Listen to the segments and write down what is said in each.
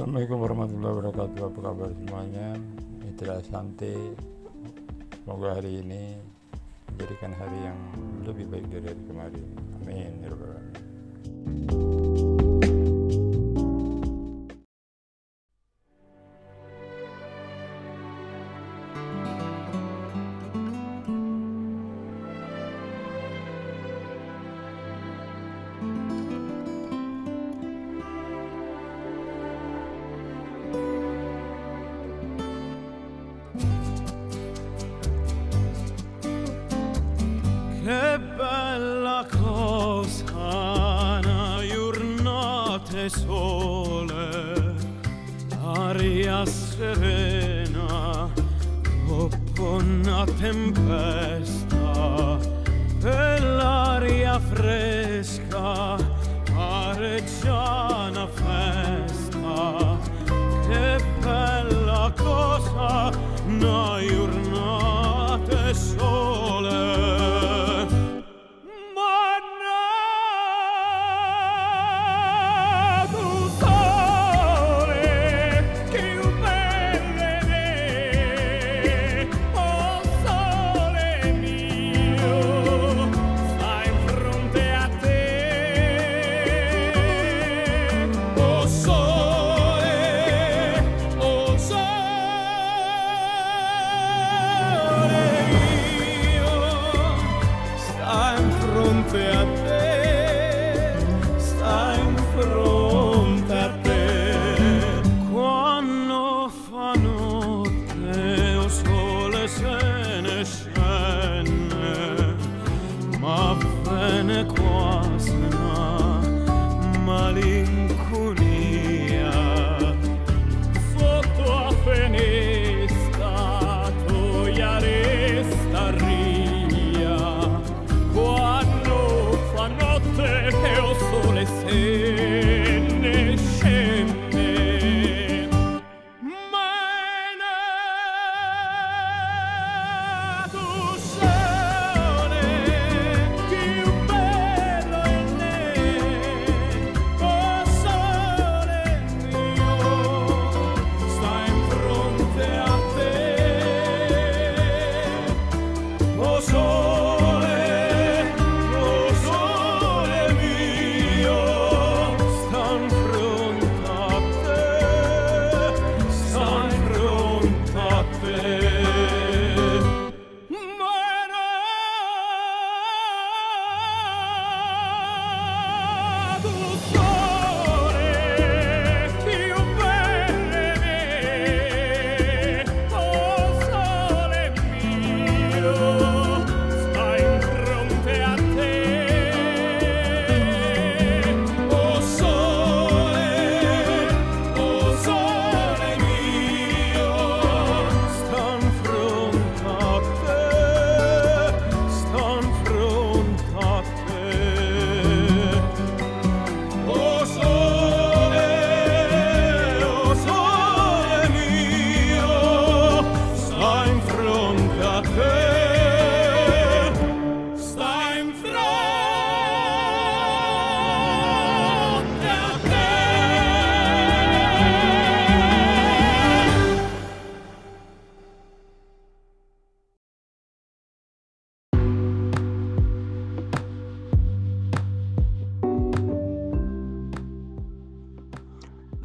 Assalamualaikum warahmatullahi wabarakatuh. Apa kabar semuanya? Mitra Santai Semoga hari ini Menjadikan hari yang lebih baik dari hari kemarin. Amin. Ya Rabbal Alamin. Giornata sole, aria serena dopo una tempesta, e l'aria fresca pare già una festa. Che bella cosa una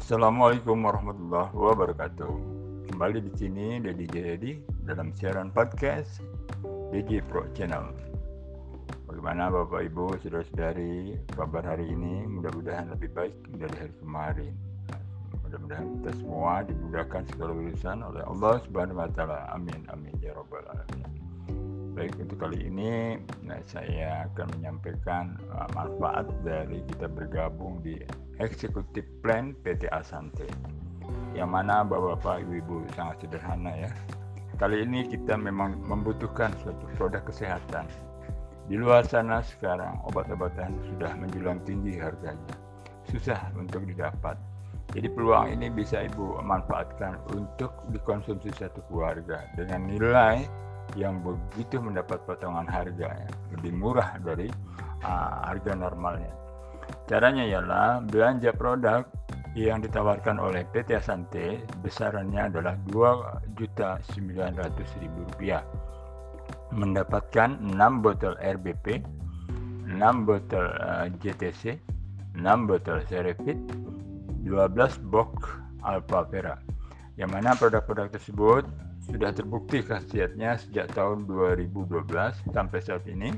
Assalamualaikum warahmatullahi wabarakatuh. Kembali di sini Dedi Jayadi dalam siaran podcast DJ Pro Channel. Bagaimana Bapak Ibu, saudara-saudari, kabar hari ini mudah-mudahan lebih baik dari hari kemarin. Mudah-mudahan kita semua dimudahkan segala urusan oleh Allah Subhanahu wa taala. Amin amin ya rabbal alamin. Baik untuk kali ini nah, saya akan menyampaikan uh, manfaat dari kita bergabung di Executive Plan PT Asante. Yang mana Bapak-bapak, Ibu-ibu sangat sederhana ya. Kali ini kita memang membutuhkan suatu produk kesehatan. Di luar sana sekarang obat-obatan sudah menjulang tinggi harganya. Susah untuk didapat. Jadi peluang ini bisa Ibu manfaatkan untuk dikonsumsi satu keluarga dengan nilai yang begitu mendapat potongan harga ya, lebih murah dari uh, harga normalnya. Caranya ialah belanja produk yang ditawarkan oleh PT Asante besarannya adalah Rp2.900.000 mendapatkan 6 botol RBP 6 botol uh, GTC 6 botol Cerevit 12 box Alpha Vera yang mana produk-produk tersebut sudah terbukti khasiatnya sejak tahun 2012 sampai saat ini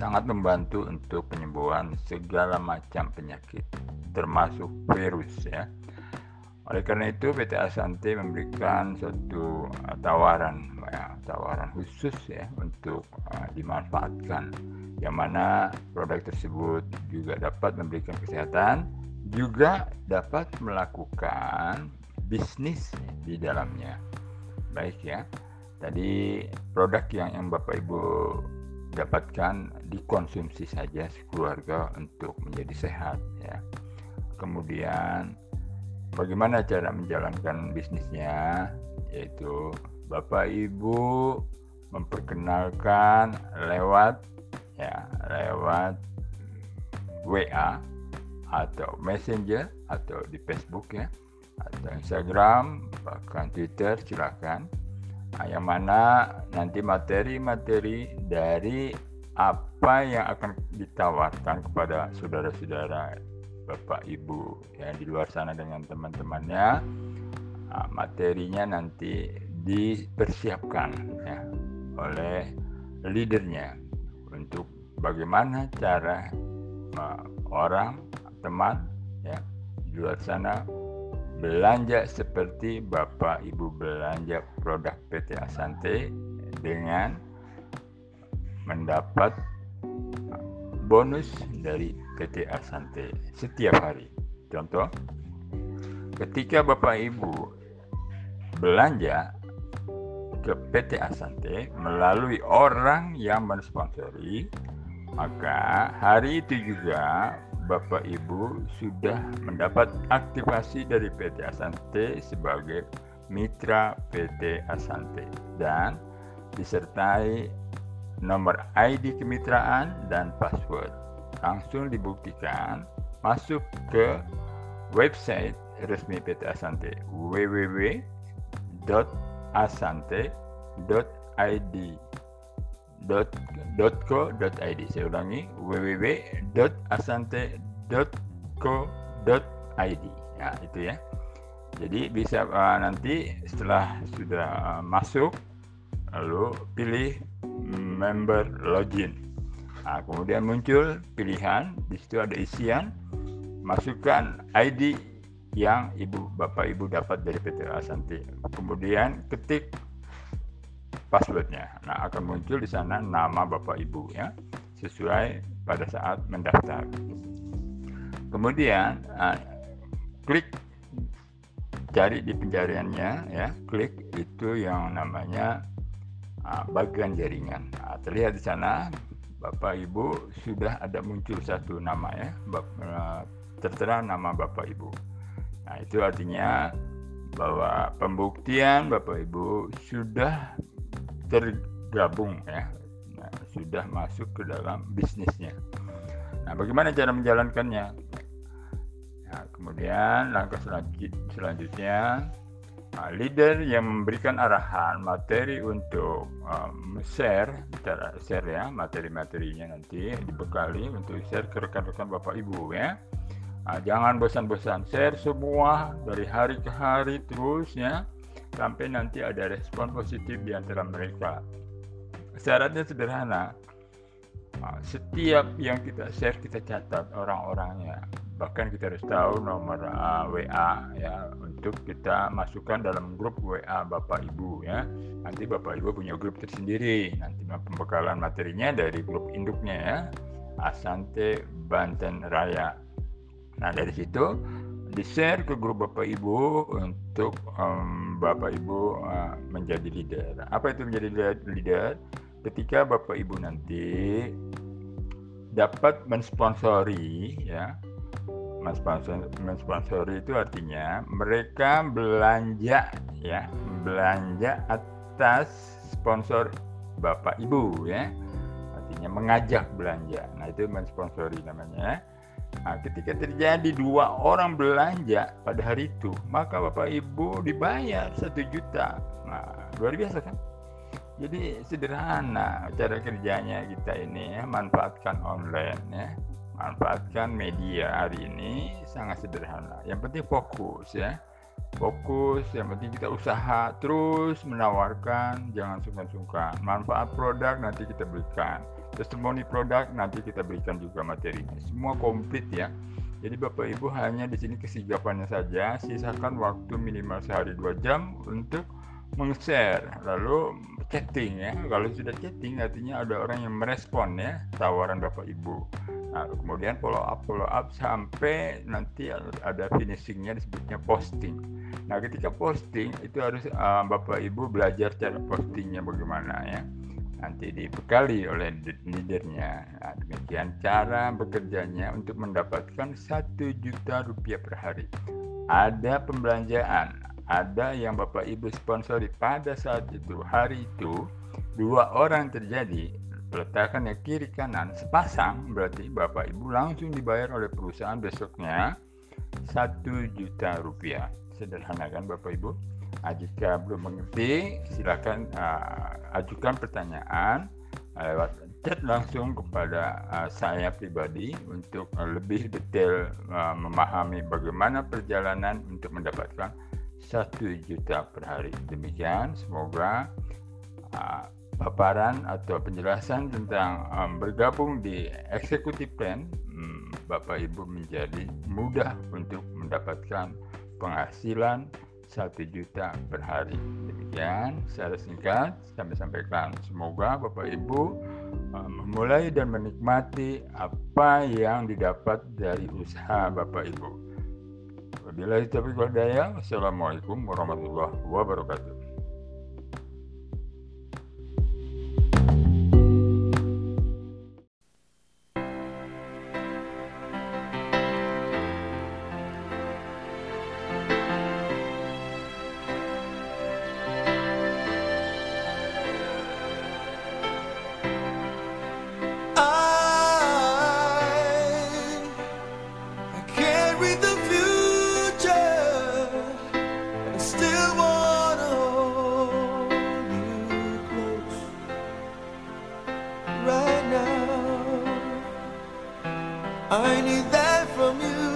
sangat membantu untuk penyembuhan segala macam penyakit termasuk virus ya. Oleh karena itu PT Asante memberikan suatu uh, tawaran ya, tawaran khusus ya untuk uh, dimanfaatkan yang mana produk tersebut juga dapat memberikan kesehatan juga dapat melakukan bisnis di dalamnya. Baik ya. Tadi produk yang yang Bapak Ibu dapatkan dikonsumsi saja keluarga untuk menjadi sehat ya. Kemudian bagaimana cara menjalankan bisnisnya yaitu Bapak Ibu memperkenalkan lewat ya lewat WA atau Messenger atau di Facebook ya atau Instagram bahkan Twitter silakan Nah, yang mana nanti materi-materi dari apa yang akan ditawarkan kepada saudara-saudara Bapak Ibu yang di luar sana dengan teman-temannya. Nah, materinya nanti dipersiapkan ya, oleh leadernya untuk bagaimana cara uh, orang teman ya di luar sana belanja seperti Bapak Ibu belanja produk PT Asante dengan mendapat bonus dari PT Asante setiap hari. Contoh, ketika Bapak Ibu belanja ke PT Asante melalui orang yang mensponsori, maka hari itu juga Bapak Ibu sudah mendapat aktivasi dari PT Asante sebagai mitra PT Asante dan disertai nomor ID kemitraan dan password. Langsung dibuktikan masuk ke website resmi PT Asante www.asante.id www.co.id saya ulangi www.asante.co.id ya itu ya. Jadi bisa uh, nanti setelah sudah uh, masuk lalu pilih member login. Nah, kemudian muncul pilihan di situ ada isian masukkan ID yang ibu bapak ibu dapat dari PT Asante kemudian ketik passwordnya. Nah, akan muncul di sana nama Bapak Ibu ya, sesuai pada saat mendaftar. Kemudian uh, klik cari di pencariannya ya, klik itu yang namanya uh, bagian jaringan. Nah, terlihat di sana Bapak Ibu sudah ada muncul satu nama ya, uh, tertera nama Bapak Ibu. Nah, itu artinya bahwa pembuktian Bapak Ibu sudah tergabung ya. Nah, sudah masuk ke dalam bisnisnya. Nah bagaimana cara menjalankannya? Nah, kemudian langkah selanjut, selanjutnya nah, leader yang memberikan arahan materi untuk um, share cara share ya materi-materinya nanti dibekali untuk share ke rekan-rekan bapak ibu ya. Nah, jangan bosan-bosan share semua dari hari ke hari terus ya sampai nanti ada respon positif di antara mereka. Syaratnya sederhana, ah, setiap yang kita share kita catat orang-orangnya. Bahkan kita harus tahu nomor uh, ah, WA ya untuk kita masukkan dalam grup WA Bapak Ibu ya. Nanti Bapak Ibu punya grup tersendiri. Nanti pembekalan materinya dari grup induknya ya. Asante Banten Raya. Nah dari situ di share ke grup bapak ibu untuk um, bapak ibu uh, menjadi leader. Apa itu menjadi leader? Ketika bapak ibu nanti dapat mensponsori ya mensponsori, mensponsori itu artinya mereka belanja ya belanja atas sponsor bapak ibu ya artinya mengajak belanja nah itu mensponsori namanya Nah, ketika terjadi dua orang belanja pada hari itu, maka Bapak Ibu dibayar satu juta. Nah, luar biasa kan? Jadi sederhana cara kerjanya kita ini ya, manfaatkan online ya, manfaatkan media hari ini sangat sederhana. Yang penting fokus ya, fokus. Yang penting kita usaha terus menawarkan, jangan sungkan-sungkan. Manfaat produk nanti kita berikan testimoni produk nanti kita berikan juga materinya. Semua komplit ya. Jadi Bapak Ibu hanya di sini kesigapannya saja, sisakan waktu minimal sehari dua jam untuk meng-share, lalu chatting ya. Kalau sudah chatting artinya ada orang yang merespon ya tawaran Bapak Ibu. Nah, kemudian follow up follow up sampai nanti ada finishingnya disebutnya posting. Nah, ketika posting itu harus uh, Bapak Ibu belajar cara postingnya bagaimana ya nanti dibekali oleh leadernya. Nah, demikian cara bekerjanya untuk mendapatkan satu juta rupiah per hari. Ada pembelanjaan, ada yang Bapak Ibu sponsori pada saat itu, hari itu, dua orang terjadi, letakkan yang kiri kanan, sepasang, berarti Bapak Ibu langsung dibayar oleh perusahaan besoknya satu juta rupiah. Sederhana kan Bapak Ibu? Nah, jika belum mengerti, silakan uh, ajukan pertanyaan lewat chat langsung kepada uh, saya pribadi untuk uh, lebih detail uh, memahami bagaimana perjalanan untuk mendapatkan satu juta per hari. Demikian, semoga uh, paparan atau penjelasan tentang um, bergabung di executive plan um, Bapak Ibu menjadi mudah untuk mendapatkan penghasilan satu juta per hari. Demikian secara singkat kami sampaikan. Semoga Bapak Ibu uh, memulai dan menikmati apa yang didapat dari usaha Bapak Ibu. Wabillahi taufiq wal. Wassalamualaikum warahmatullahi wabarakatuh. I need that from you.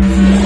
Yeah.